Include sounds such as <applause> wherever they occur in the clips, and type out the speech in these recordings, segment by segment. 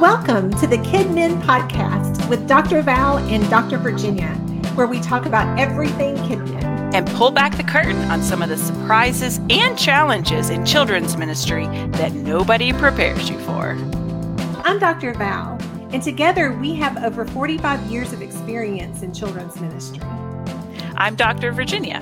Welcome to the KidMin Podcast with Dr. Val and Dr. Virginia, where we talk about everything kidmin. And pull back the curtain on some of the surprises and challenges in children's ministry that nobody prepares you for. I'm Dr. Val, and together we have over 45 years of experience in children's ministry. I'm Dr. Virginia.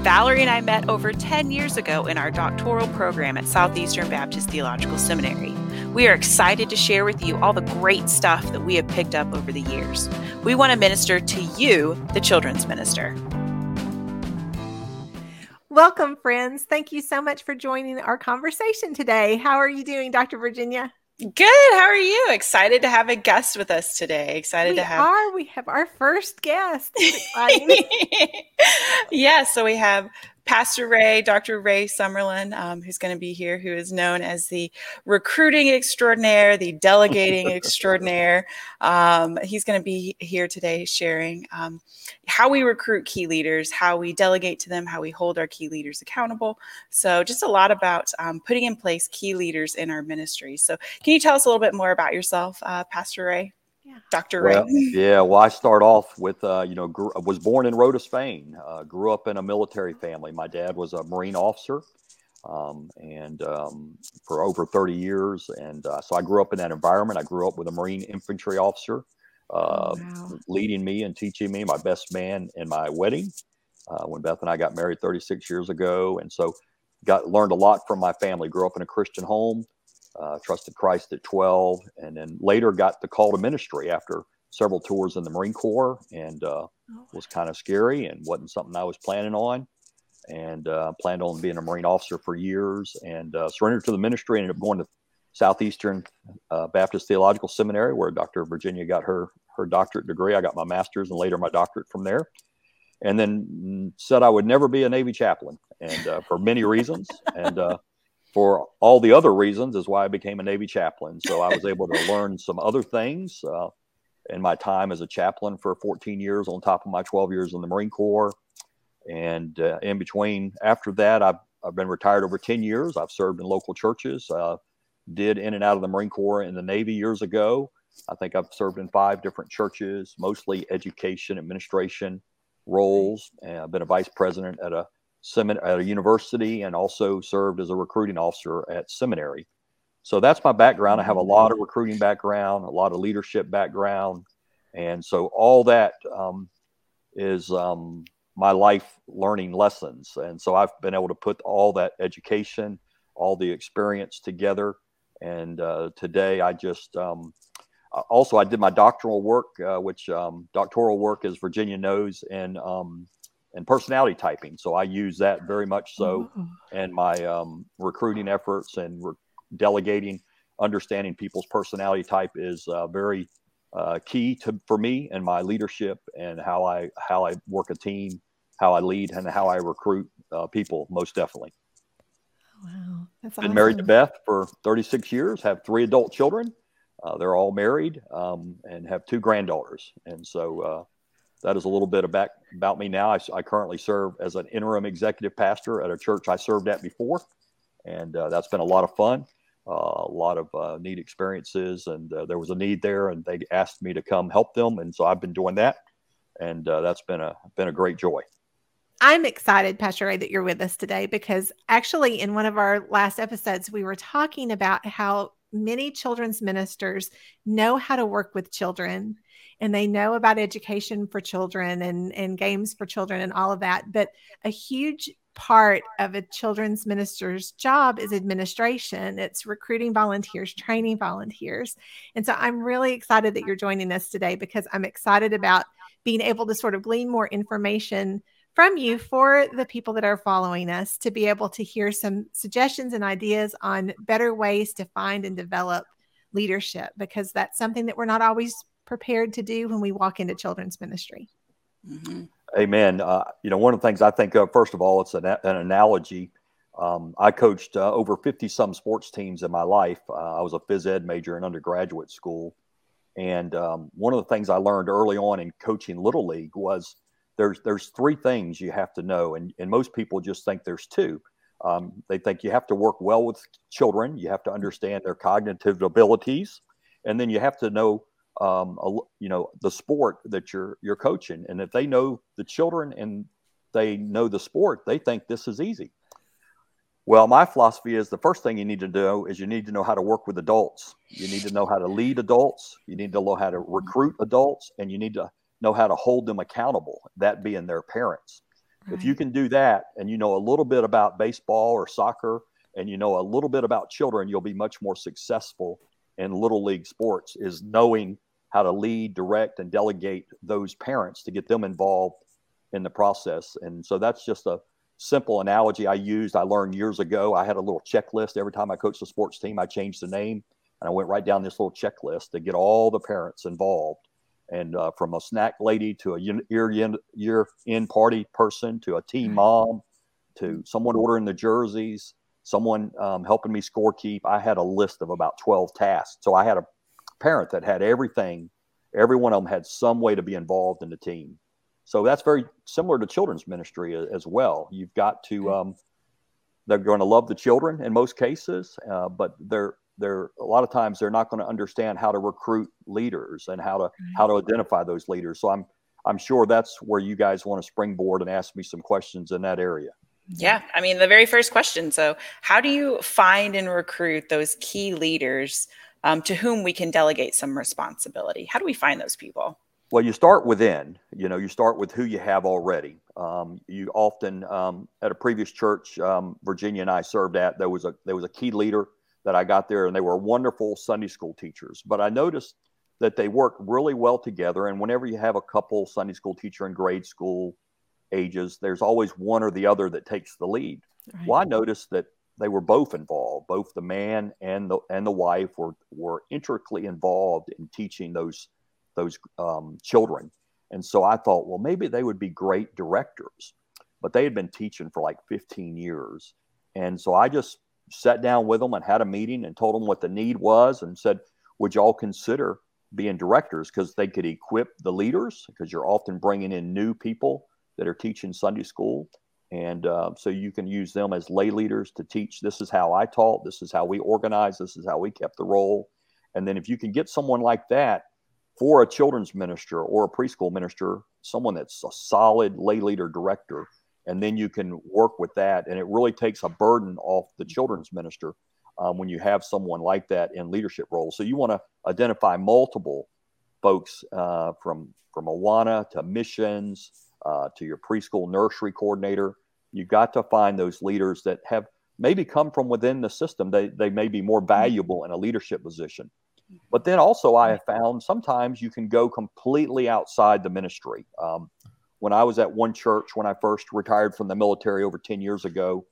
Valerie and I met over 10 years ago in our doctoral program at Southeastern Baptist Theological Seminary. We are excited to share with you all the great stuff that we have picked up over the years. We want to minister to you, the children's minister. Welcome, friends. Thank you so much for joining our conversation today. How are you doing, Dr. Virginia? Good. How are you? Excited to have a guest with us today. Excited we to have. Are. We have our first guest. <laughs> yeah. So we have Pastor Ray, Dr. Ray Summerlin, um, who's going to be here, who is known as the recruiting extraordinaire, the delegating <laughs> extraordinaire. Um, he's going to be here today sharing um, how we recruit key leaders, how we delegate to them, how we hold our key leaders accountable. So, just a lot about um, putting in place key leaders in our ministry. So, can you tell us a little bit more about yourself, uh, Pastor Ray? Dr. Ray. <laughs> Yeah, well, I start off with, uh, you know, grew, was born in Rota, Spain. Uh, grew up in a military family. My dad was a Marine officer, um, and um, for over 30 years, and uh, so I grew up in that environment. I grew up with a Marine infantry officer, uh, oh, wow. leading me and teaching me, my best man in my wedding uh, when Beth and I got married 36 years ago, and so got learned a lot from my family. Grew up in a Christian home uh, trusted Christ at 12, and then later got the call to ministry after several tours in the Marine Corps, and uh, oh. was kind of scary and wasn't something I was planning on. And uh, planned on being a Marine officer for years, and uh, surrendered to the ministry. Ended up going to Southeastern uh, Baptist Theological Seminary, where Dr. Virginia got her her doctorate degree. I got my master's and later my doctorate from there. And then said I would never be a Navy chaplain, and uh, for many reasons. And for all the other reasons is why I became a Navy chaplain. So I was <laughs> able to learn some other things uh, in my time as a chaplain for 14 years on top of my 12 years in the Marine Corps. And uh, in between, after that, I've, I've been retired over 10 years. I've served in local churches, uh, did in and out of the Marine Corps in the Navy years ago. I think I've served in five different churches, mostly education, administration roles. And I've been a vice president at a at a university and also served as a recruiting officer at seminary. So that's my background. I have a lot of recruiting background, a lot of leadership background. And so all that um, is um, my life learning lessons. And so I've been able to put all that education, all the experience together. And uh, today I just um, also I did my doctoral work, uh, which um, doctoral work, as Virginia knows, in um, and personality typing. So I use that very much so oh. in my um, recruiting efforts and re- delegating. Understanding people's personality type is uh, very uh, key to for me and my leadership and how I how I work a team, how I lead, and how I recruit uh, people. Most definitely. Wow, that's been awesome. married to Beth for 36 years. Have three adult children. Uh, they're all married um, and have two granddaughters. And so uh, that is a little bit about, about me now. I, I, currently serve as an interim executive pastor at a church I served at before, and uh, that's been a lot of fun, uh, a lot of uh, neat experiences. And uh, there was a need there, and they asked me to come help them, and so I've been doing that, and uh, that's been a been a great joy. I'm excited, Pastor Ray, that you're with us today because actually, in one of our last episodes, we were talking about how many children's ministers know how to work with children and they know about education for children and, and games for children and all of that. But a huge part of a children's minister's job is administration. It's recruiting volunteers, training volunteers. And so I'm really excited that you're joining us today because I'm excited about being able to sort of glean more information from you for the people that are following us to be able to hear some suggestions and ideas on better ways to find and develop leadership because that's something that we're not always prepared to do when we walk into children's ministry. Mm-hmm. Amen. Uh, you know, one of the things I think of, first of all, it's an, an analogy. Um, I coached uh, over 50 some sports teams in my life. Uh, I was a phys ed major in undergraduate school. And um, one of the things I learned early on in coaching Little League was there's, there's three things you have to know. And, and most people just think there's two. Um, they think you have to work well with children, you have to understand their cognitive abilities, and then you have to know um, a, you know the sport that you're you're coaching and if they know the children and they know the sport they think this is easy well my philosophy is the first thing you need to do is you need to know how to work with adults you need to know how to lead adults you need to know how to recruit adults and you need to know how to hold them accountable that being their parents right. if you can do that and you know a little bit about baseball or soccer and you know a little bit about children you'll be much more successful in little league sports is knowing how to lead, direct, and delegate those parents to get them involved in the process. And so that's just a simple analogy I used. I learned years ago. I had a little checklist every time I coached a sports team. I changed the name and I went right down this little checklist to get all the parents involved. And uh, from a snack lady to a year in, year in party person to a team mom to someone ordering the jerseys, someone um, helping me score keep. I had a list of about 12 tasks. So I had a parent that had everything. Every one of them had some way to be involved in the team. So that's very similar to children's ministry as well. You've got to, um, they're going to love the children in most cases, uh, but they're they're a lot of times they're not going to understand how to recruit leaders and how to how to identify those leaders. So I'm I'm sure that's where you guys want to springboard and ask me some questions in that area. Yeah, I mean the very first question. So, how do you find and recruit those key leaders um, to whom we can delegate some responsibility? How do we find those people? Well, you start within. You know, you start with who you have already. Um, you often um, at a previous church, um, Virginia and I served at. There was a there was a key leader that I got there, and they were wonderful Sunday school teachers. But I noticed that they work really well together. And whenever you have a couple Sunday school teacher in grade school ages, there's always one or the other that takes the lead. Right. Well, I noticed that they were both involved. Both the man and the and the wife were were intricately involved in teaching those those um, children. And so I thought, well, maybe they would be great directors. But they had been teaching for like 15 years, and so I just sat down with them and had a meeting and told them what the need was and said, would y'all consider being directors? Because they could equip the leaders because you're often bringing in new people that are teaching Sunday school. And uh, so you can use them as lay leaders to teach this is how I taught, this is how we organized, this is how we kept the roll. And then if you can get someone like that for a children's minister or a preschool minister, someone that's a solid lay leader director, and then you can work with that. And it really takes a burden off the children's minister um, when you have someone like that in leadership roles. So you want to identify multiple folks uh, from from Awana to missions uh, to your preschool nursery coordinator. You've got to find those leaders that have maybe come from within the system. They, they may be more valuable in a leadership position. But then also, I have found sometimes you can go completely outside the ministry. Um, when I was at one church, when I first retired from the military over 10 years ago,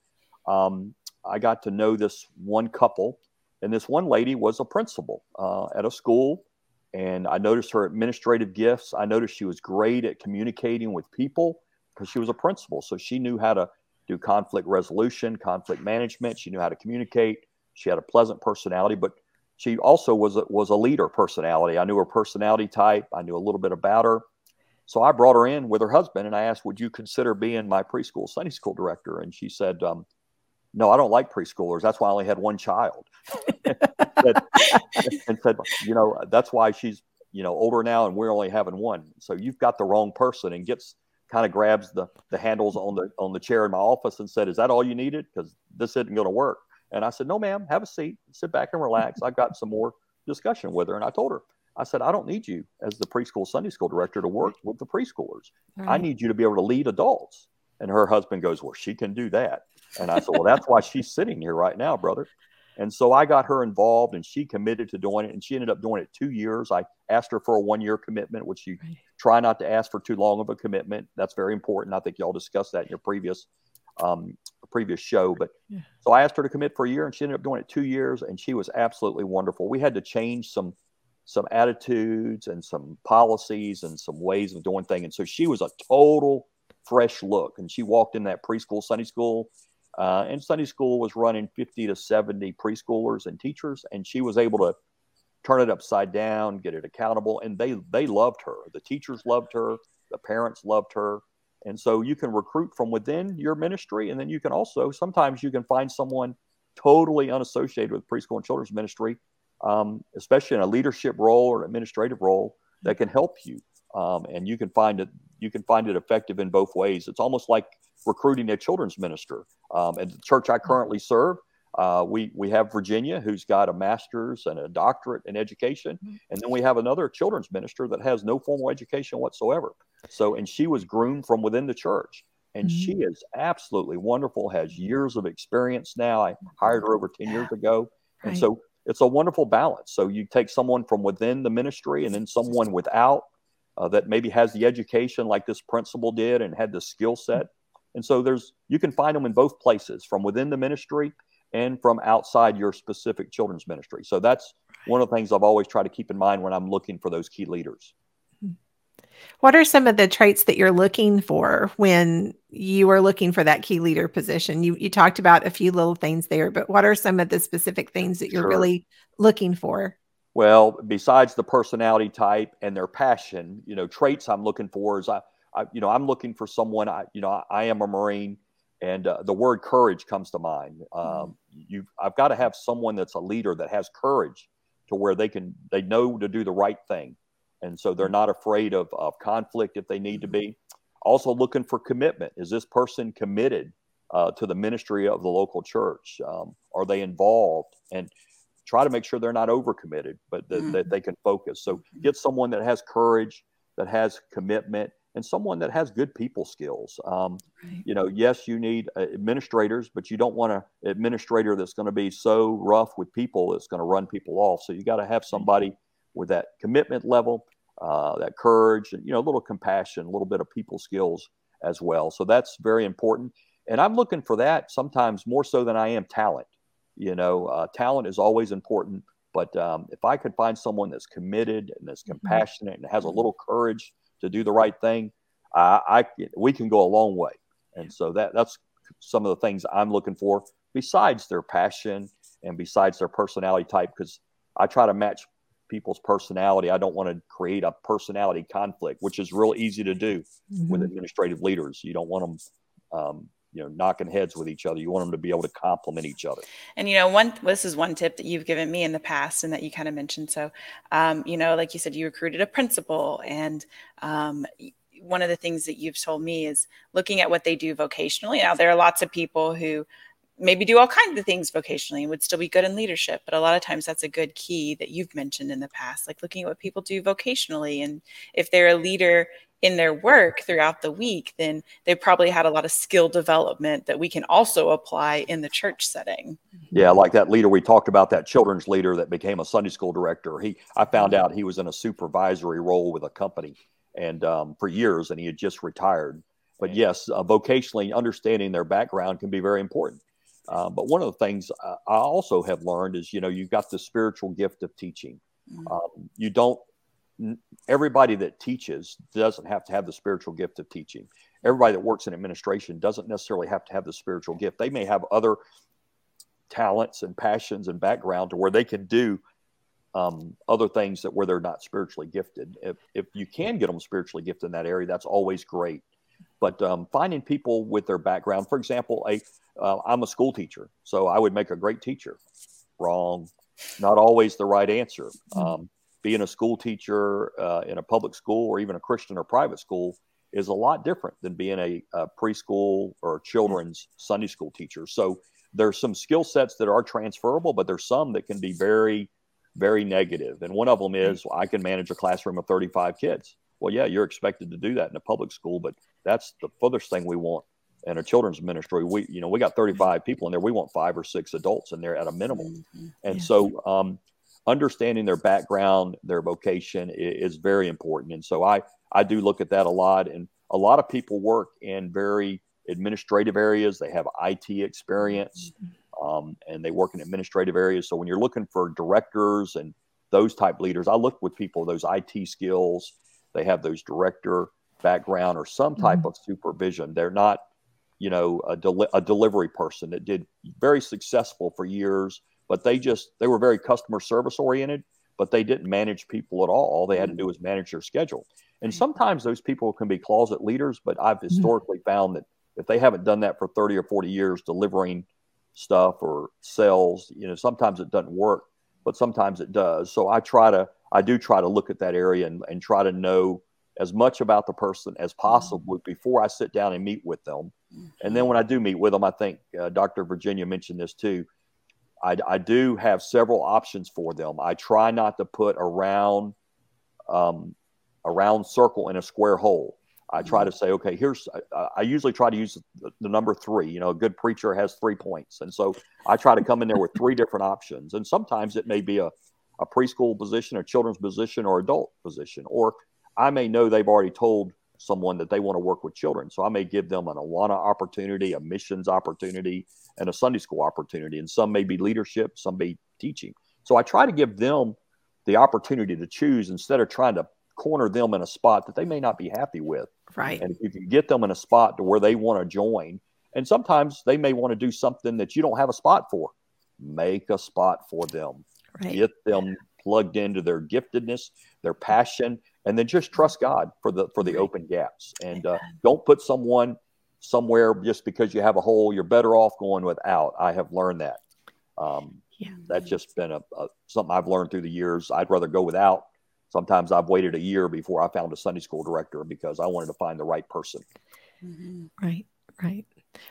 um, I got to know this one couple. And this one lady was a principal uh, at a school and I noticed her administrative gifts. I noticed she was great at communicating with people because she was a principal. So she knew how to do conflict resolution, conflict management. She knew how to communicate. She had a pleasant personality, but she also was a, was a leader personality. I knew her personality type. I knew a little bit about her. So I brought her in with her husband and I asked, Would you consider being my preschool Sunday school director? And she said, um, No, I don't like preschoolers. That's why I only had one child. <laughs> said, and said, you know, that's why she's, you know, older now and we're only having one. So you've got the wrong person and gets kind of grabs the, the handles on the on the chair in my office and said, Is that all you needed? Because this isn't going to work. And I said, No, ma'am, have a seat, sit back and relax. I've got some more discussion with her. And I told her, I said, I don't need you as the preschool Sunday school director to work with the preschoolers. Right. I need you to be able to lead adults. And her husband goes, Well, she can do that. And I said, Well, that's why she's sitting here right now, brother. And so I got her involved and she committed to doing it. And she ended up doing it two years. I asked her for a one year commitment, which you right. try not to ask for too long of a commitment. That's very important. I think y'all discussed that in your previous um, previous show. But yeah. so I asked her to commit for a year and she ended up doing it two years and she was absolutely wonderful. We had to change some some attitudes and some policies and some ways of doing things. And so she was a total fresh look. And she walked in that preschool Sunday school uh, and Sunday school was running 50 to 70 preschoolers and teachers, and she was able to turn it upside down, get it accountable, and they they loved her. The teachers loved her, the parents loved her, and so you can recruit from within your ministry, and then you can also sometimes you can find someone totally unassociated with preschool and children's ministry um, especially in a leadership role or administrative role, that can help you. Um, and you can find it you can find it effective in both ways. It's almost like recruiting a children's minister. Um, at the church I currently serve, uh, we we have Virginia, who's got a master's and a doctorate in education, mm-hmm. and then we have another children's minister that has no formal education whatsoever. So, and she was groomed from within the church, and mm-hmm. she is absolutely wonderful. Has years of experience now. I hired her over ten years ago, right. and so it's a wonderful balance. So you take someone from within the ministry, and then someone without uh, that maybe has the education like this principal did and had the skill set. And so there's you can find them in both places, from within the ministry and from outside your specific children's ministry. So that's one of the things I've always tried to keep in mind when I'm looking for those key leaders. What are some of the traits that you're looking for when you are looking for that key leader position? You you talked about a few little things there, but what are some of the specific things that you're sure. really looking for? Well, besides the personality type and their passion, you know, traits I'm looking for is I, I you know, I'm looking for someone. I, you know, I, I am a Marine, and uh, the word courage comes to mind. Mm-hmm. Um, you, I've got to have someone that's a leader that has courage to where they can they know to do the right thing, and so they're not afraid of, of conflict if they need to be. Also, looking for commitment. Is this person committed uh, to the ministry of the local church? Um, are they involved? And try to make sure they're not overcommitted, but that, mm-hmm. that they can focus. So get someone that has courage, that has commitment, and someone that has good people skills. Um, right. You know, yes, you need uh, administrators, but you don't want an administrator that's going to be so rough with people that's going to run people off. So you got to have somebody with that commitment level, uh, that courage, and you know, a little compassion, a little bit of people skills as well. So that's very important. And I'm looking for that sometimes more so than I am talent. You know, uh, talent is always important, but um, if I could find someone that's committed and that's mm-hmm. compassionate and has a little courage to do the right thing, I, I we can go a long way. And so that that's some of the things I'm looking for besides their passion and besides their personality type because I try to match people's personality. I don't want to create a personality conflict, which is real easy to do mm-hmm. with administrative leaders. You don't want them um, you know knocking heads with each other you want them to be able to complement each other and you know one this is one tip that you've given me in the past and that you kind of mentioned so um, you know like you said you recruited a principal and um, one of the things that you've told me is looking at what they do vocationally now there are lots of people who maybe do all kinds of things vocationally and would still be good in leadership but a lot of times that's a good key that you've mentioned in the past like looking at what people do vocationally and if they're a leader in their work throughout the week, then they probably had a lot of skill development that we can also apply in the church setting. Yeah, like that leader we talked about, that children's leader that became a Sunday school director. He, I found out he was in a supervisory role with a company, and um, for years, and he had just retired. But yes, uh, vocationally understanding their background can be very important. Uh, but one of the things I also have learned is, you know, you've got the spiritual gift of teaching. Mm-hmm. Um, you don't everybody that teaches doesn't have to have the spiritual gift of teaching. Everybody that works in administration doesn't necessarily have to have the spiritual gift. They may have other talents and passions and background to where they can do um, other things that where they're not spiritually gifted. If, if you can get them spiritually gifted in that area, that's always great. But um, finding people with their background, for example, a uh, I'm a school teacher, so I would make a great teacher. Wrong, not always the right answer. Mm-hmm. Um, being a school teacher uh, in a public school or even a Christian or private school is a lot different than being a, a preschool or children's Sunday school teacher. So there's some skill sets that are transferable, but there's some that can be very, very negative. And one of them is I can manage a classroom of 35 kids. Well, yeah, you're expected to do that in a public school, but that's the furthest thing we want in a children's ministry. We, you know, we got 35 people in there. We want five or six adults in there at a minimum. Mm-hmm. And so, um, understanding their background, their vocation is, very important. And so I, I do look at that a lot. And a lot of people work in very administrative areas. They have IT experience mm-hmm. um, and they work in administrative areas. So when you're looking for directors and those type leaders, I look with people, those IT skills, they have those director background or some type mm-hmm. of supervision. They're not, you know, a, deli- a delivery person that did very successful for years but they just they were very customer service oriented but they didn't manage people at all all they had to do was manage their schedule and sometimes those people can be closet leaders but i've mm-hmm. historically found that if they haven't done that for 30 or 40 years delivering stuff or sales you know sometimes it doesn't work but sometimes it does. So I try to, I do try to look at that area and, and try to know as much about the person as possible mm-hmm. before I sit down and meet with them. Mm-hmm. And then when I do meet with them, I think uh, Dr. Virginia mentioned this too. I, I, do have several options for them. I try not to put a round, um, a round circle in a square hole. I try mm-hmm. to say, okay, here's, I, I usually try to use the, the, number three. You know, a good preacher has three points. And so I try to come in there with three different options. And sometimes it may be a, a preschool position, a children's position, or adult position. Or I may know they've already told someone that they want to work with children. So I may give them an Awana opportunity, a missions opportunity, and a Sunday school opportunity. And some may be leadership, some may be teaching. So I try to give them the opportunity to choose instead of trying to corner them in a spot that they may not be happy with. Right. And if you can get them in a spot to where they want to join, and sometimes they may want to do something that you don't have a spot for, make a spot for them. Right. Get them plugged into their giftedness, their passion, and then just trust God for the for the open gaps. And uh, don't put someone somewhere just because you have a hole. You're better off going without. I have learned that. Um, yeah. That's just been a, a, something I've learned through the years. I'd rather go without Sometimes I've waited a year before I found a Sunday school director because I wanted to find the right person. Mm-hmm. Right, right.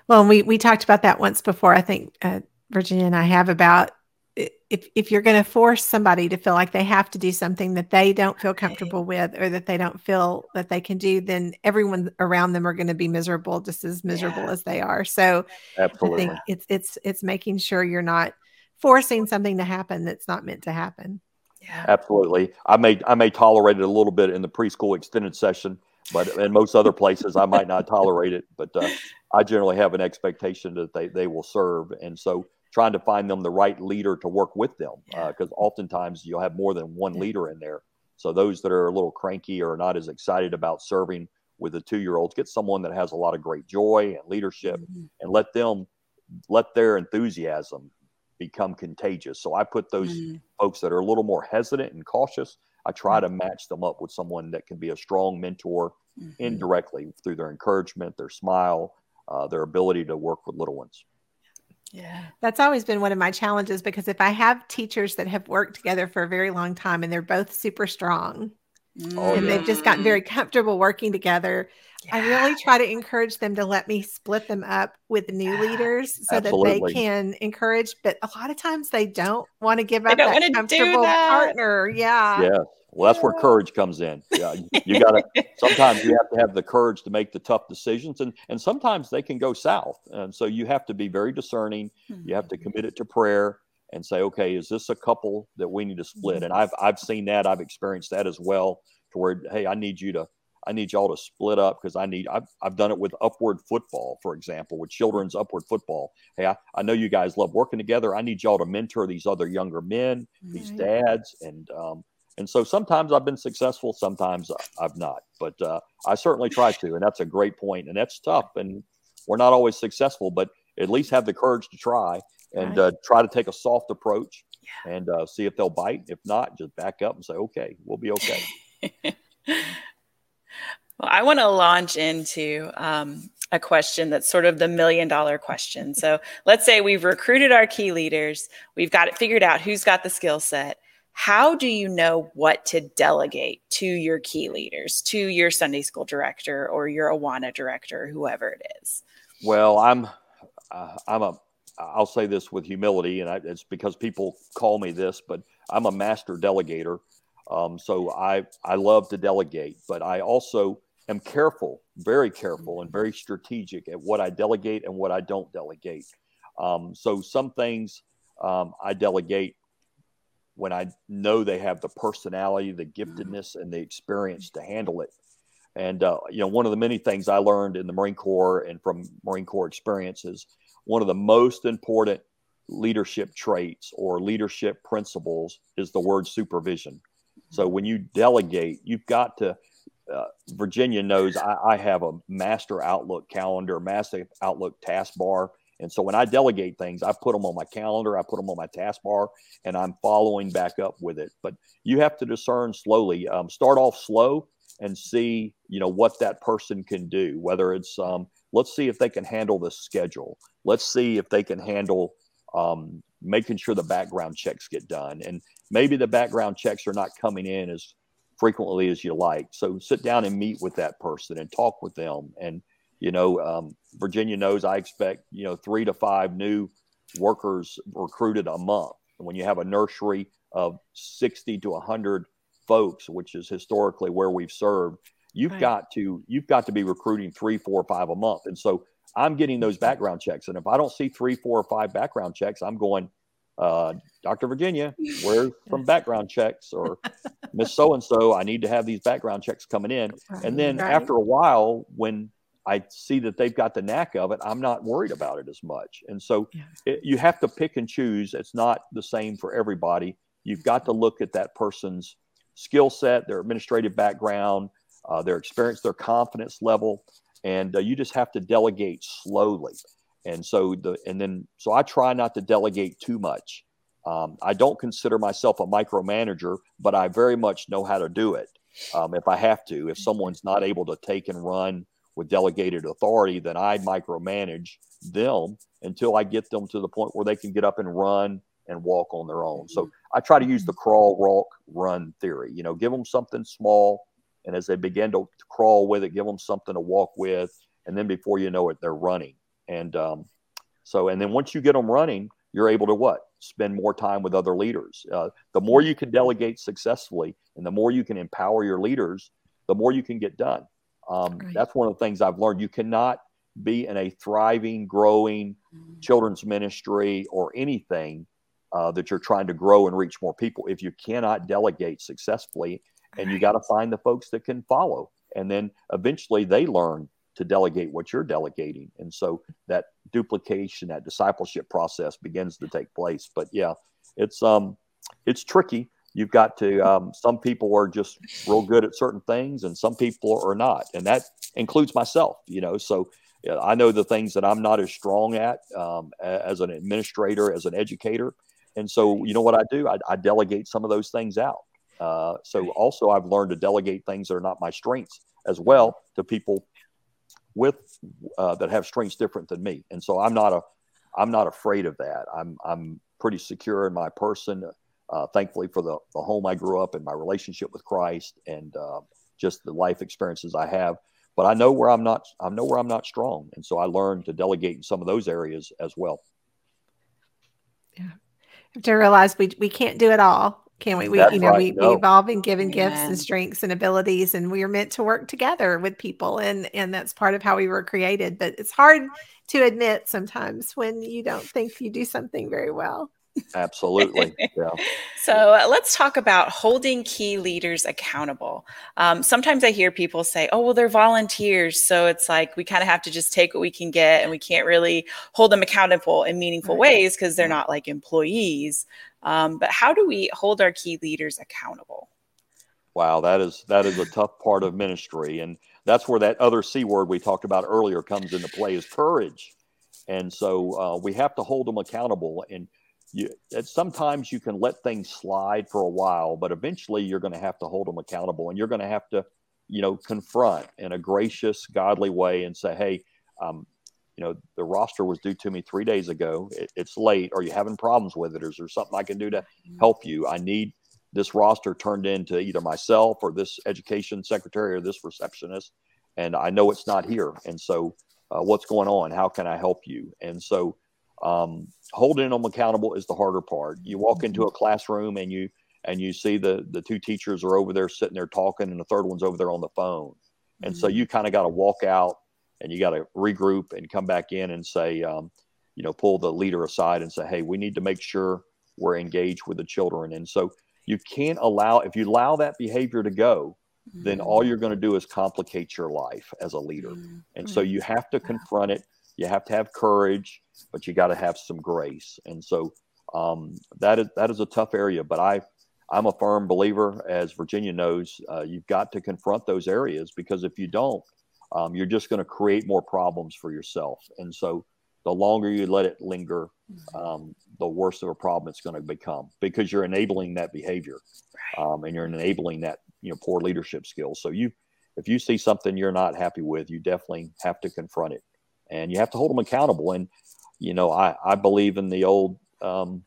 Well, we we talked about that once before. I think uh, Virginia and I have about if if you're going to force somebody to feel like they have to do something that they don't feel comfortable with or that they don't feel that they can do, then everyone around them are going to be miserable, just as miserable yeah. as they are. So, Absolutely. I think it's it's it's making sure you're not forcing something to happen that's not meant to happen. Yeah. Absolutely. I may I may tolerate it a little bit in the preschool extended session, but in most other places I might not tolerate it. But uh, I generally have an expectation that they they will serve, and so trying to find them the right leader to work with them because uh, oftentimes you'll have more than one leader in there. So those that are a little cranky or not as excited about serving with the two year olds, get someone that has a lot of great joy and leadership, mm-hmm. and let them let their enthusiasm become contagious. So I put those mm. folks that are a little more hesitant and cautious, I try to mm-hmm. match them up with someone that can be a strong mentor mm-hmm. indirectly through their encouragement, their smile, uh, their ability to work with little ones. Yeah. That's always been one of my challenges because if I have teachers that have worked together for a very long time and they're both super strong, Oh, and yeah. they've just gotten very comfortable working together. Yeah. I really try to encourage them to let me split them up with new leaders so Absolutely. that they can encourage. But a lot of times they don't want to give up that comfortable that. partner. Yeah. Yeah. Well, that's where courage comes in. Yeah, you got to. <laughs> sometimes you have to have the courage to make the tough decisions, and and sometimes they can go south. And so you have to be very discerning. Mm-hmm. You have to commit it to prayer and say, okay, is this a couple that we need to split? And I've I've seen that, I've experienced that as well. To where, hey, I need you to, I need y'all to split up because I need. I've I've done it with upward football, for example, with children's upward football. Hey, I, I know you guys love working together. I need y'all to mentor these other younger men, these dads, and um, and so sometimes I've been successful, sometimes I've not, but uh, I certainly try to, and that's a great point, and that's tough, and we're not always successful, but at least have the courage to try and right. uh, try to take a soft approach yeah. and uh, see if they'll bite. If not, just back up and say, okay, we'll be okay. <laughs> well, I want to launch into um, a question that's sort of the million dollar question. So let's say we've recruited our key leaders, we've got it figured out who's got the skill set. How do you know what to delegate to your key leaders, to your Sunday school director or your Awana director, whoever it is? Well, I'm uh, I'm a I'll say this with humility, and I, it's because people call me this, but I'm a master delegator. Um, so I I love to delegate, but I also am careful, very careful, and very strategic at what I delegate and what I don't delegate. Um, so some things um, I delegate when I know they have the personality, the giftedness, and the experience to handle it. And uh, you know, one of the many things I learned in the Marine Corps and from Marine Corps experiences one of the most important leadership traits or leadership principles is the word supervision. So when you delegate, you've got to. Uh, Virginia knows I, I, have a master Outlook calendar, master Outlook taskbar. And so when I delegate things, I put them on my calendar, I put them on my taskbar, and I'm following back up with it. But you have to discern slowly. Um, start off slow and see, you know, what that person can do. Whether it's, um, let's see if they can handle the schedule let's see if they can handle um, making sure the background checks get done. And maybe the background checks are not coming in as frequently as you like. So sit down and meet with that person and talk with them. And, you know, um, Virginia knows I expect, you know, three to five new workers recruited a month. And when you have a nursery of 60 to 100 folks, which is historically where we've served, you've right. got to you've got to be recruiting three, four, five a month. And so I'm getting those background checks. And if I don't see three, four, or five background checks, I'm going, uh, Dr. Virginia, where's <laughs> from background checks? Or <laughs> Miss So and so, I need to have these background checks coming in. And then right. after a while, when I see that they've got the knack of it, I'm not worried about it as much. And so yeah. it, you have to pick and choose. It's not the same for everybody. You've got to look at that person's skill set, their administrative background, uh, their experience, their confidence level, and uh, you just have to delegate slowly. And so the and then so I try not to delegate too much. Um, I don't consider myself a micromanager, but I very much know how to do it um, if I have to. If someone's not able to take and run with delegated authority, then I micromanage them until I get them to the point where they can get up and run and walk on their own. So I try to use the crawl, walk, run theory. You know, give them something small, and as they begin to, to crawl with it, give them something to walk with, and then before you know it, they're running. And um, so, and then once you get them running, you're able to what? Spend more time with other leaders. Uh, the more you can delegate successfully, and the more you can empower your leaders, the more you can get done. Um, right. That's one of the things I've learned. You cannot be in a thriving, growing mm. children's ministry or anything uh, that you're trying to grow and reach more people if you cannot delegate successfully. And you got to find the folks that can follow. And then eventually they learn to delegate what you're delegating. And so that duplication, that discipleship process begins to take place. But yeah, it's um it's tricky. You've got to um, some people are just real good at certain things and some people are not. And that includes myself, you know. So yeah, I know the things that I'm not as strong at um, as an administrator, as an educator. And so, you know what I do? I, I delegate some of those things out. Uh, so, also, I've learned to delegate things that are not my strengths as well to people with uh, that have strengths different than me. And so, I'm not a I'm not afraid of that. I'm I'm pretty secure in my person. Uh, thankfully for the, the home I grew up in, my relationship with Christ, and uh, just the life experiences I have. But I know where I'm not. I know where I'm not strong, and so I learned to delegate in some of those areas as well. Yeah, have to realize we we can't do it all, can we? We That's you know right. we, no. we evolve and given gifts and strengths and abilities, and we are meant to work together with people, and and that's part of how we were created. But it's hard to admit sometimes when you don't think you do something very well. Absolutely. <laughs> Yeah. so uh, let's talk about holding key leaders accountable. Um, sometimes I hear people say, oh, well, they're volunteers. So it's like we kind of have to just take what we can get and we can't really hold them accountable in meaningful ways because they're not like employees. Um, but how do we hold our key leaders accountable? Wow, that is that is a tough part of ministry, and that's where that other c word we talked about earlier comes into play is courage. And so uh, we have to hold them accountable. And you, sometimes you can let things slide for a while, but eventually you're going to have to hold them accountable, and you're going to have to, you know, confront in a gracious, godly way and say, "Hey, um, you know, the roster was due to me three days ago. It, it's late. Are you having problems with it? Or is there something I can do to mm-hmm. help you? I need this roster turned into either myself or this education secretary or this receptionist, and I know it's not here. And so, uh, what's going on? How can I help you? And so." Um, holding them accountable is the harder part. You walk into mm-hmm. a classroom and you and you see the the two teachers are over there sitting there talking, and the third one's over there on the phone. And mm-hmm. so you kind of got to walk out and you got to regroup and come back in and say, um, you know, pull the leader aside and say, hey, we need to make sure we're engaged with the children. And so you can't allow if you allow that behavior to go, mm-hmm. then all you're going to do is complicate your life as a leader. Mm-hmm. And so you have to confront it you have to have courage, but you got to have some grace. And so um, that is that is a tough area. But I I'm a firm believer, as Virginia knows, uh, you've got to confront those areas because if you don't, um, you're just going to create more problems for yourself. And so the longer you let it linger, mm-hmm. um, the worse of a problem it's going to become because you're enabling that behavior um, and you're enabling that you know poor leadership skills. So you if you see something you're not happy with, you definitely have to confront it and you have to hold them accountable. And you know, I I believe in the old um,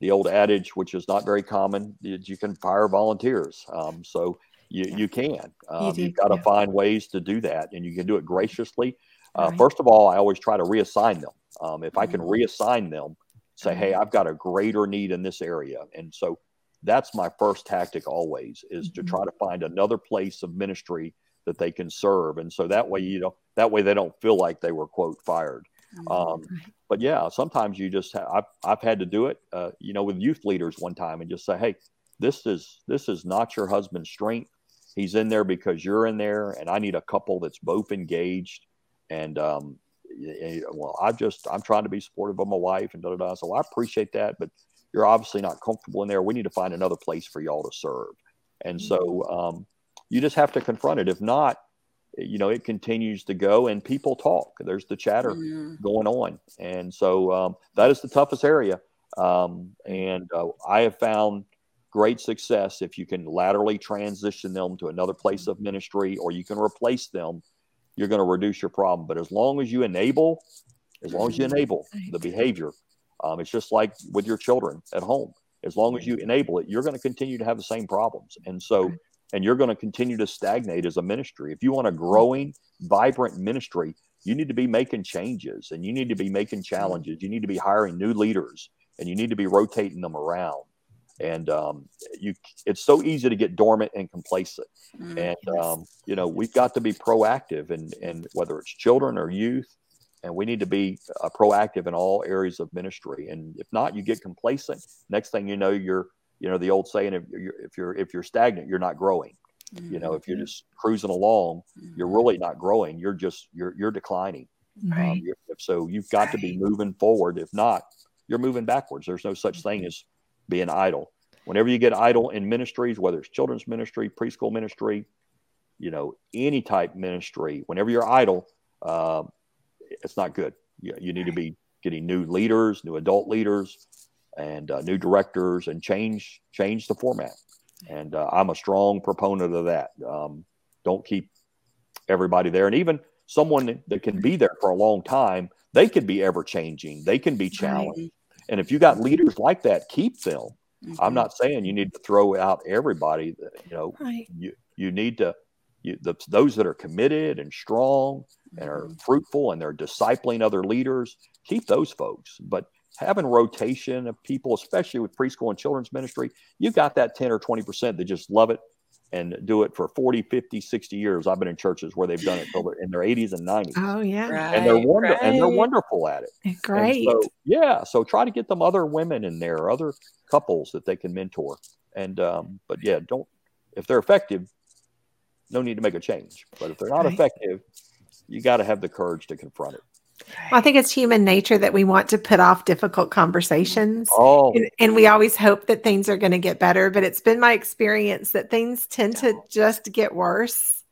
the old adage, which is not very common, that you can fire volunteers. Um, so you, yeah. you can. Um, you have got to yeah. find ways to do that, and you can do it graciously. Uh, right. First of all, I always try to reassign them. Um, if I can mm-hmm. reassign them, say, hey, mm-hmm. I've got a greater need in this area, and so that's my first tactic always is mm-hmm. to try to find another place of ministry that they can serve, and so that way you know that way they don't feel like they were quote fired. Um, but yeah, sometimes you just have, I've, I've had to do it, uh, you know, with youth leaders one time and just say, Hey, this is, this is not your husband's strength. He's in there because you're in there and I need a couple that's both engaged. And, um, well, I just, I'm trying to be supportive of my wife and da da da. So I appreciate that, but you're obviously not comfortable in there. We need to find another place for y'all to serve. And so, mm-hmm. um, you just have to confront it. If not, you know it continues to go and people talk. There's the chatter mm. going on. And so um, that is the toughest area. Um, and uh, i have found great success if you can laterally transition them to another place of ministry or you can replace them you're going to reduce your problem. But as long as you enable as long as you mm-hmm. enable the behavior um, it's just like with your children at home. As long as you enable it you're going to continue to have the same problems. And so and you're going to continue to stagnate as a ministry. If you want a growing, vibrant ministry, you need to be making changes and you need to be making challenges. You need to be hiring new leaders and you need to be rotating them around. And um, you, it's so easy to get dormant and complacent. Mm, and um, you know, we've got to be proactive, and and whether it's children or youth, and we need to be uh, proactive in all areas of ministry. And if not, you get complacent. Next thing you know, you're you know the old saying if you're if you're if you're stagnant you're not growing mm-hmm. you know if you're mm-hmm. just cruising along you're mm-hmm. really not growing you're just you're you're declining um, right. Um, so you've got right. to be moving forward if not you're moving backwards there's no such thing as being idle whenever you get idle in ministries whether it's children's ministry preschool ministry you know any type ministry whenever you're idle uh, it's not good you, you need right. to be getting new leaders new adult leaders and uh, new directors and change change the format. And uh, I'm a strong proponent of that. Um, don't keep everybody there, and even someone that can be there for a long time, they can be ever changing. They can be challenged. And if you got leaders like that, keep them. Mm-hmm. I'm not saying you need to throw out everybody. That, you know, right. you you need to you, the, those that are committed and strong and are mm-hmm. fruitful and they're discipling other leaders. Keep those folks, but having rotation of people, especially with preschool and children's ministry, you've got that 10 or 20% that just love it and do it for 40, 50, 60 years. I've been in churches where they've done it till in their 80s and 90s. Oh, yeah. Right, and they're wonder- right. and they're wonderful at it. Great. So, yeah. So try to get them other women in there, other couples that they can mentor. And, um, but yeah, don't, if they're effective, no need to make a change. But if they're not right. effective, you got to have the courage to confront it. Well, I think it's human nature that we want to put off difficult conversations. Oh. And, and we always hope that things are going to get better. But it's been my experience that things tend to just get worse.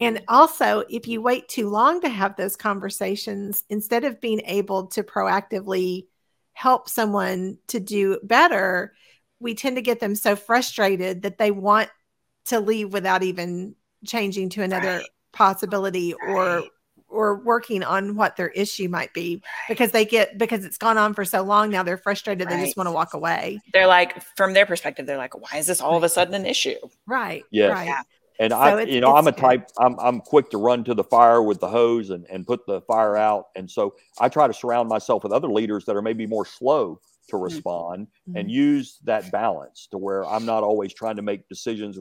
And mm-hmm. also, if you wait too long to have those conversations, instead of being able to proactively help someone to do better, we tend to get them so frustrated that they want to leave without even changing to another right. possibility right. or or working on what their issue might be because they get because it's gone on for so long now they're frustrated right. they just want to walk away they're like from their perspective they're like why is this all of a sudden an issue right yes. right yeah. and so i you know i'm a type I'm, I'm quick to run to the fire with the hose and, and put the fire out and so i try to surround myself with other leaders that are maybe more slow to mm-hmm. respond mm-hmm. and use that balance to where i'm not always trying to make decisions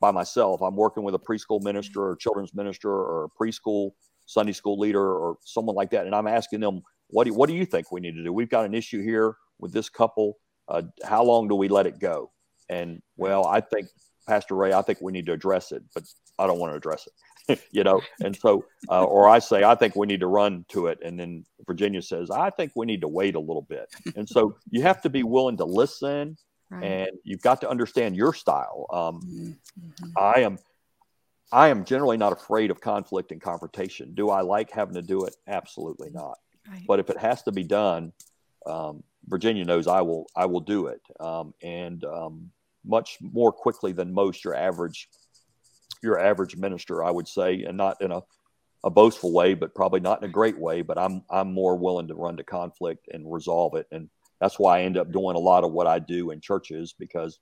by myself i'm working with a preschool minister or children's minister or a preschool Sunday school leader or someone like that, and I'm asking them, what do, what do you think we need to do? We've got an issue here with this couple. Uh, how long do we let it go? And well, I think Pastor Ray, I think we need to address it, but I don't want to address it, <laughs> you know. And so, uh, or I say, I think we need to run to it, and then Virginia says, I think we need to wait a little bit. And so, <laughs> you have to be willing to listen, right. and you've got to understand your style. Um, mm-hmm. I am I am generally not afraid of conflict and confrontation. Do I like having to do it? Absolutely not. Right. But if it has to be done, um, Virginia knows I will. I will do it, um, and um, much more quickly than most your average your average minister, I would say, and not in a, a boastful way, but probably not in a great way. But I'm I'm more willing to run to conflict and resolve it. And that's why I end up doing a lot of what I do in churches because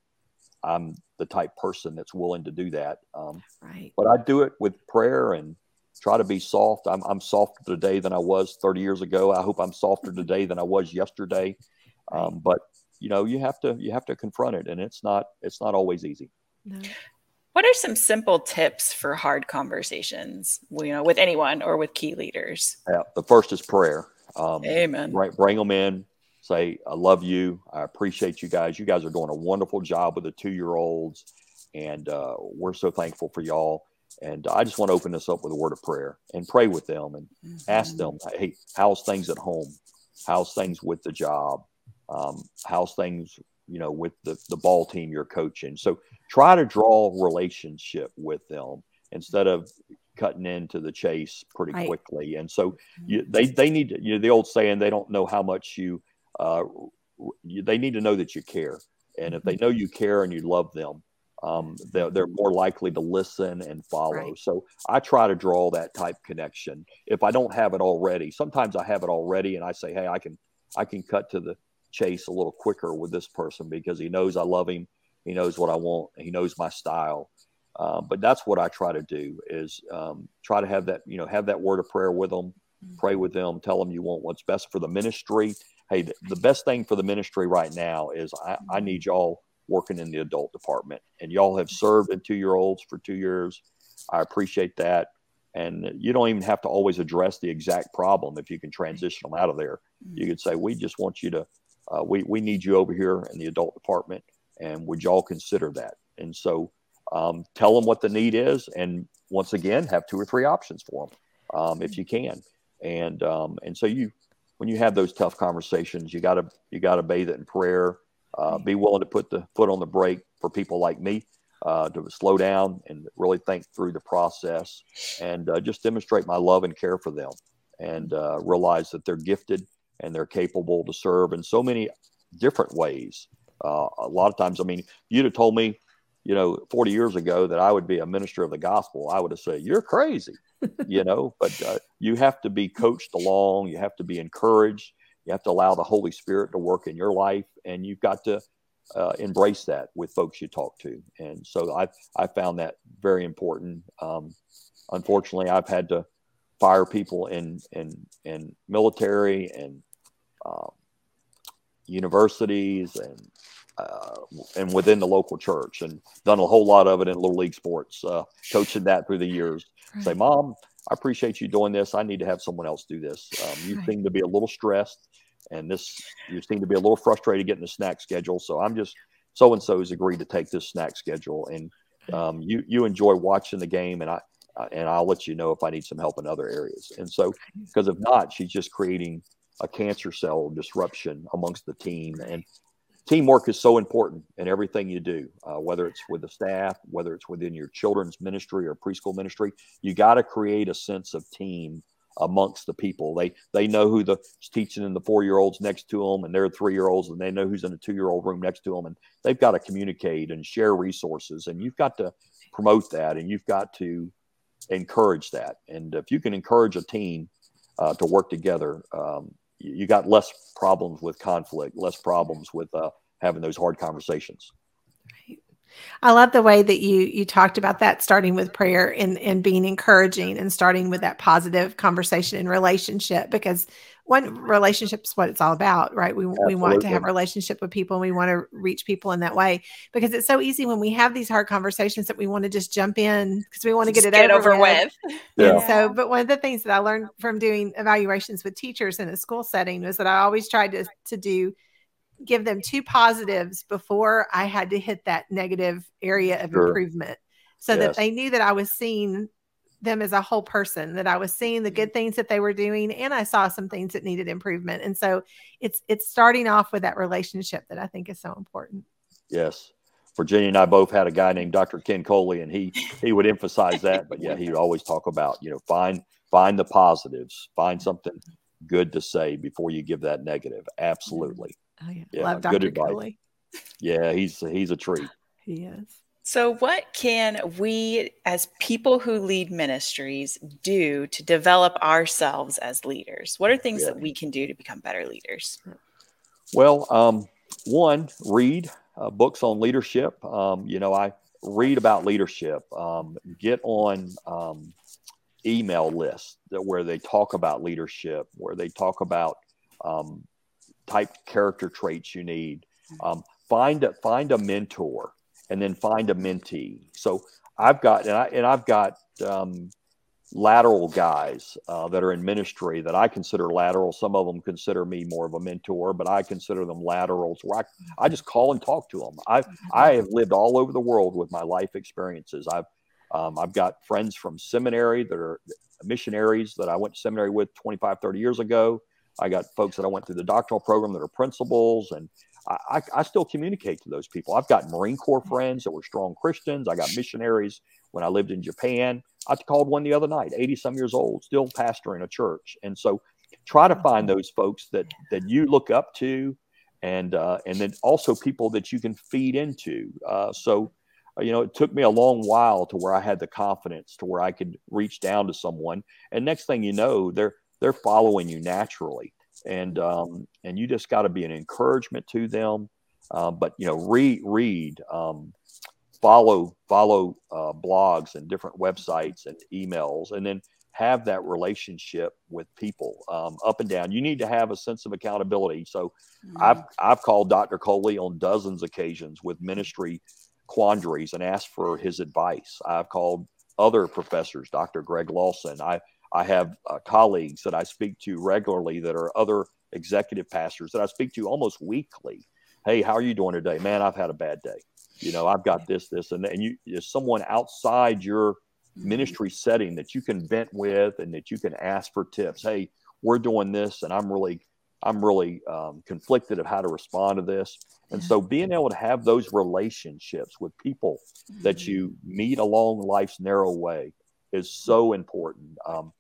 I'm the type person that's willing to do that. Um, right. But I do it with prayer and try to be soft. I'm, I'm softer today than I was 30 years ago. I hope I'm softer <laughs> today than I was yesterday. Um, but you know, you have to you have to confront it, and it's not it's not always easy. No. What are some simple tips for hard conversations, you know, with anyone or with key leaders? Yeah, the first is prayer. Um, Amen. Right, bring them in. Say, I love you. I appreciate you guys. You guys are doing a wonderful job with the two year olds, and uh, we're so thankful for y'all. And I just want to open this up with a word of prayer and pray with them and mm-hmm. ask them, hey, how's things at home? How's things with the job? Um, how's things, you know, with the, the ball team you're coaching? So try to draw relationship with them instead of cutting into the chase pretty right. quickly. And so you, they, they need to, you know, the old saying, they don't know how much you, uh, they need to know that you care. And if they know you care and you love them, um, they're, they're more likely to listen and follow. Right. So I try to draw that type connection. If I don't have it already, sometimes I have it already, and I say, "Hey, I can I can cut to the chase a little quicker with this person because he knows I love him, he knows what I want, he knows my style." Uh, but that's what I try to do is um, try to have that you know have that word of prayer with them, mm-hmm. pray with them, tell them you want what's best for the ministry. Hey, the, the best thing for the ministry right now is I, I need y'all working in the adult department. And y'all have served in two year olds for two years. I appreciate that. And you don't even have to always address the exact problem if you can transition them out of there. Mm-hmm. You could say, We just want you to, uh, we, we need you over here in the adult department. And would y'all consider that? And so um, tell them what the need is. And once again, have two or three options for them um, if you can. And, um, and so you, when you have those tough conversations, you gotta, you gotta bathe it in prayer uh, be willing to put the foot on the brake for people like me uh, to slow down and really think through the process and uh, just demonstrate my love and care for them and uh, realize that they're gifted and they're capable to serve in so many different ways. Uh, a lot of times, I mean, you'd have told me, you know, 40 years ago that I would be a minister of the gospel. I would have said, You're crazy, you know, <laughs> but uh, you have to be coached along, you have to be encouraged you have to allow the Holy Spirit to work in your life, and you've got to uh, embrace that with folks you talk to. And so I I found that very important. Um, unfortunately, I've had to fire people in in in military and um, universities and uh, and within the local church, and done a whole lot of it in little league sports, uh, coaching that through the years. Right. Say, mom, I appreciate you doing this. I need to have someone else do this. Um, you right. seem to be a little stressed and this you seem to be a little frustrated getting the snack schedule. So I'm just so and so has agreed to take this snack schedule, and um, you you enjoy watching the game, and I and I'll let you know if I need some help in other areas. And so because if not, she's just creating a cancer cell disruption amongst the team, and teamwork is so important in everything you do, uh, whether it's with the staff, whether it's within your children's ministry or preschool ministry. You got to create a sense of team amongst the people. They they know who the teaching in the four year olds next to them, and they're three year olds, and they know who's in the two year old room next to them, and they've got to communicate and share resources, and you've got to promote that, and you've got to encourage that, and if you can encourage a team uh, to work together, um, you got less problems with conflict, less problems with uh, having those hard conversations. I love the way that you you talked about that starting with prayer and and being encouraging and starting with that positive conversation and relationship because one relationship is what it's all about, right? We Absolutely. we want to have a relationship with people and we want to reach people in that way because it's so easy when we have these hard conversations that we want to just jump in because we want to get it get over, over, with. with. Yeah. And so, but one of the things that I learned from doing evaluations with teachers in a school setting was that I always tried to to do give them two positives before I had to hit that negative area of sure. improvement so yes. that they knew that I was seeing them as a whole person that I was seeing the mm-hmm. good things that they were doing and I saw some things that needed improvement and so it's it's starting off with that relationship that I think is so important. Yes. Virginia and I both had a guy named Dr. Ken Coley and he he would emphasize that but yeah he'd always talk about you know find find the positives find something good to say before you give that negative absolutely Oh yeah, yeah love Dr. Coley. Yeah, he's he's a treat. He is. So, what can we, as people who lead ministries, do to develop ourselves as leaders? What are things yeah. that we can do to become better leaders? Well, um, one, read uh, books on leadership. Um, you know, I read about leadership. Um, get on um, email lists that where they talk about leadership, where they talk about um, type character traits you need. Um, find a find a mentor, and then find a mentee. So I've got and I and I've got um, lateral guys uh, that are in ministry that I consider lateral. Some of them consider me more of a mentor, but I consider them laterals where I, I just call and talk to them. I I have lived all over the world with my life experiences. I've um, I've got friends from seminary that are missionaries that I went to seminary with 25, 30 years ago. I got folks that I went through the doctoral program that are principals, and I, I, still communicate to those people. I've got Marine Corps friends that were strong Christians. I got missionaries when I lived in Japan. I called one the other night, 80 some years old, still pastoring a church. And so try to find those folks that that you look up to and uh, and then also people that you can feed into. Uh, so you know, it took me a long while to where I had the confidence to where I could reach down to someone. And next thing you know, they're they're following you naturally and um, and you just got to be an encouragement to them. Uh, but you know, read read, um, follow follow uh, blogs and different websites and emails, and then have that relationship with people um, up and down. You need to have a sense of accountability. So, mm-hmm. I've I've called Dr. Coley on dozens of occasions with ministry quandaries and asked for his advice. I've called other professors, Dr. Greg Lawson. I I have uh, colleagues that I speak to regularly that are other executive pastors that I speak to almost weekly. Hey, how are you doing today? Man, I've had a bad day. You know, I've got this, this, and and you there's someone outside your mm-hmm. ministry setting that you can vent with and that you can ask for tips. Hey, we're doing this, and I'm really I'm really um, conflicted of how to respond to this. And so being able to have those relationships with people that mm-hmm. you meet along life's narrow way is so important. Um,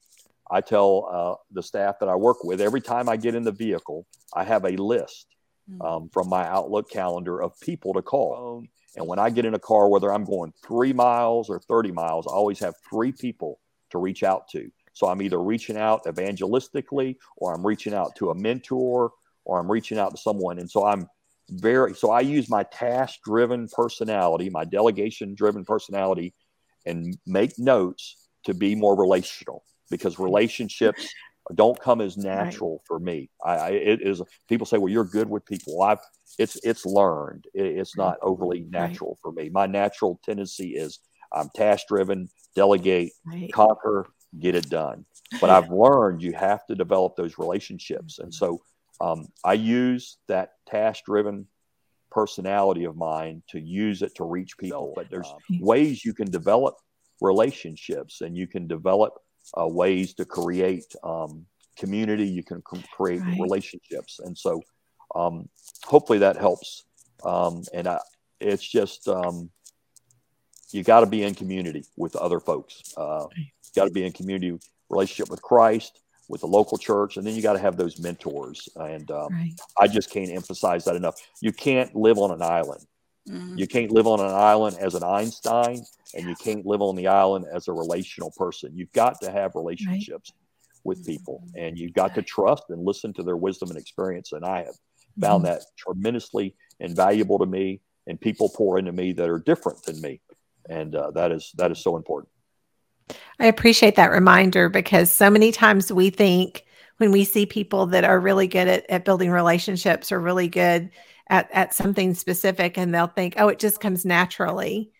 I tell uh, the staff that I work with every time I get in the vehicle, I have a list hmm. um, from my Outlook calendar of people to call. And when I get in a car, whether I'm going three miles or 30 miles, I always have three people to reach out to. So I'm either reaching out evangelistically or I'm reaching out to a mentor or I'm reaching out to someone. And so I'm very, so I use my task driven personality, my delegation driven personality, and make notes to be more relational because <laughs> relationships don't come as natural right. for me. I, I, it is people say, "Well, you're good with people." I've it's it's learned. It, it's not overly natural right. for me. My natural tendency is I'm task driven, delegate, right. conquer, get it done. But I've learned you have to develop those relationships, and so um, I use that task driven personality of mine to use it to reach people. But there's ways you can develop relationships and you can develop uh, ways to create um, community, you can create right. relationships. And so um, hopefully that helps. Um, and I, it's just, um, you got to be in community with other folks. Uh, got to be in community relationship with Christ, with the local church, and then you got to have those mentors. And um, right. I just can't emphasize that enough. You can't live on an island. Mm-hmm. You can't live on an island as an Einstein, and you can't live on the island as a relational person. You've got to have relationships right. with people, and you've got to trust and listen to their wisdom and experience. And I have found mm-hmm. that tremendously invaluable to me, and people pour into me that are different than me, and uh, that is that is so important. I appreciate that reminder because so many times we think when we see people that are really good at, at building relationships or really good at, at something specific and they'll think, oh, it just comes naturally.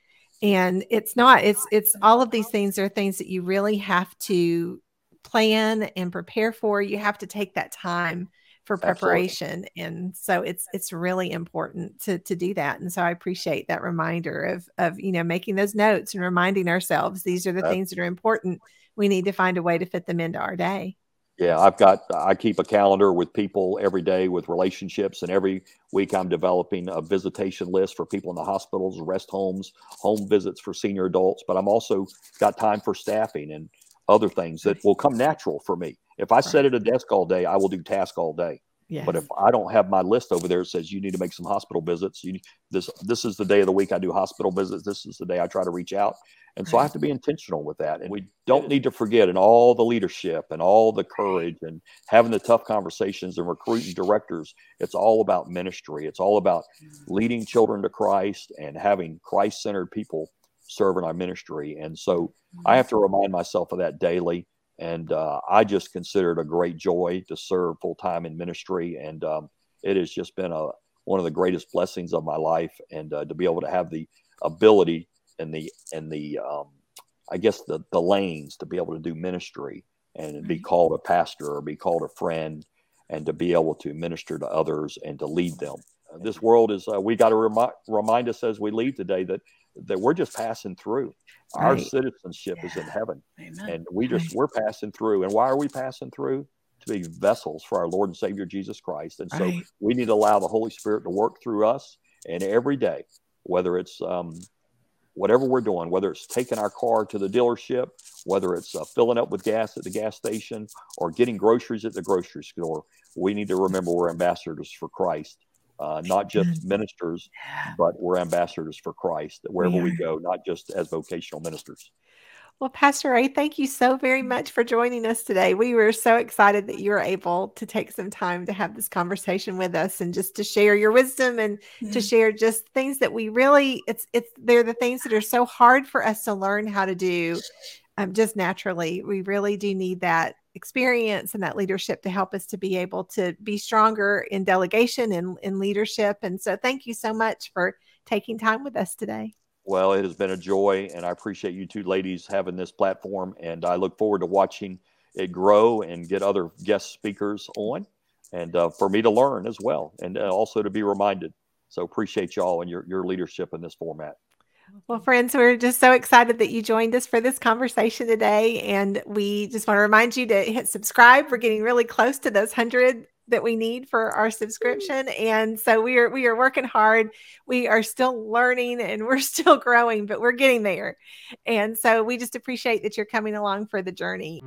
And it's not, it's, it's all of these things are things that you really have to plan and prepare for. You have to take that time for preparation. Absolutely. And so it's, it's really important to, to do that. And so I appreciate that reminder of, of, you know, making those notes and reminding ourselves, these are the things that are important. We need to find a way to fit them into our day. Yeah, I've got I keep a calendar with people every day with relationships, and every week I'm developing a visitation list for people in the hospitals, rest homes, home visits for senior adults. But I'm also got time for staffing and other things that will come natural for me. If I sit at a desk all day, I will do task all day. Yes. But if I don't have my list over there, it says you need to make some hospital visits. You this this is the day of the week I do hospital visits. This is the day I try to reach out, and so I have to be intentional with that. And we don't need to forget in all the leadership and all the courage and having the tough conversations and recruiting directors. It's all about ministry. It's all about leading children to Christ and having Christ centered people serve in our ministry. And so I have to remind myself of that daily. And uh, I just consider it a great joy to serve full time in ministry. And um, it has just been a, one of the greatest blessings of my life. And uh, to be able to have the ability and the, and the, um, I guess the, the lanes to be able to do ministry and be called a pastor or be called a friend and to be able to minister to others and to lead them. Uh, this world is, uh, we got to remi- remind us as we leave today that that we're just passing through. Right. Our citizenship yeah. is in heaven, Amen. and we just right. we're passing through. And why are we passing through? To be vessels for our Lord and Savior Jesus Christ. And so right. we need to allow the Holy Spirit to work through us, and every day, whether it's um, whatever we're doing, whether it's taking our car to the dealership, whether it's uh, filling up with gas at the gas station, or getting groceries at the grocery store, we need to remember we're ambassadors for Christ uh, not just ministers, but we're ambassadors for Christ wherever we, we go, not just as vocational ministers. Well, Pastor Ray, thank you so very much for joining us today. We were so excited that you were able to take some time to have this conversation with us and just to share your wisdom and mm-hmm. to share just things that we really it's it's they're the things that are so hard for us to learn how to do um, just naturally. We really do need that experience and that leadership to help us to be able to be stronger in delegation and in leadership. And so, thank you so much for taking time with us today. Well, it has been a joy, and I appreciate you two ladies having this platform. And I look forward to watching it grow and get other guest speakers on, and uh, for me to learn as well, and uh, also to be reminded. So appreciate y'all and your your leadership in this format. Well, friends, we're just so excited that you joined us for this conversation today. And we just want to remind you to hit subscribe. We're getting really close to those 100 that we need for our subscription and so we are we are working hard. We are still learning and we're <laughs> still growing but we're getting there. And so we just appreciate that you're coming along for the journey